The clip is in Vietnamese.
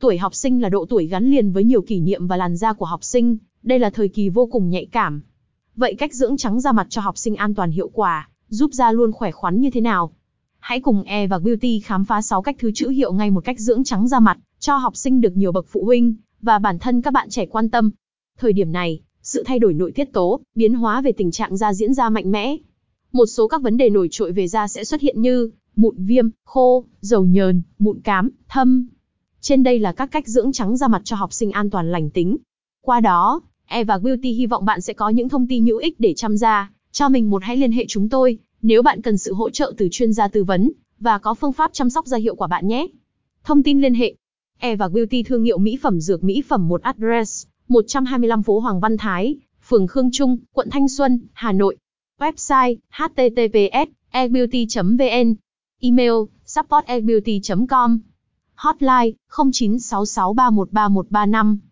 Tuổi học sinh là độ tuổi gắn liền với nhiều kỷ niệm và làn da của học sinh, đây là thời kỳ vô cùng nhạy cảm. Vậy cách dưỡng trắng da mặt cho học sinh an toàn hiệu quả, giúp da luôn khỏe khoắn như thế nào? Hãy cùng E và Beauty khám phá 6 cách thứ chữ hiệu ngay một cách dưỡng trắng da mặt cho học sinh được nhiều bậc phụ huynh và bản thân các bạn trẻ quan tâm. Thời điểm này, sự thay đổi nội tiết tố, biến hóa về tình trạng da diễn ra mạnh mẽ. Một số các vấn đề nổi trội về da sẽ xuất hiện như mụn viêm, khô, dầu nhờn, mụn cám, thâm. Trên đây là các cách dưỡng trắng da mặt cho học sinh an toàn lành tính. Qua đó, Eva Beauty hy vọng bạn sẽ có những thông tin hữu ích để chăm da. Cho mình một hãy liên hệ chúng tôi, nếu bạn cần sự hỗ trợ từ chuyên gia tư vấn, và có phương pháp chăm sóc da hiệu quả bạn nhé. Thông tin liên hệ Eva Beauty thương hiệu mỹ phẩm dược mỹ phẩm một address, 125 phố Hoàng Văn Thái, phường Khương Trung, quận Thanh Xuân, Hà Nội. Website https ebeauty.vn Email support com Hotline 0966313135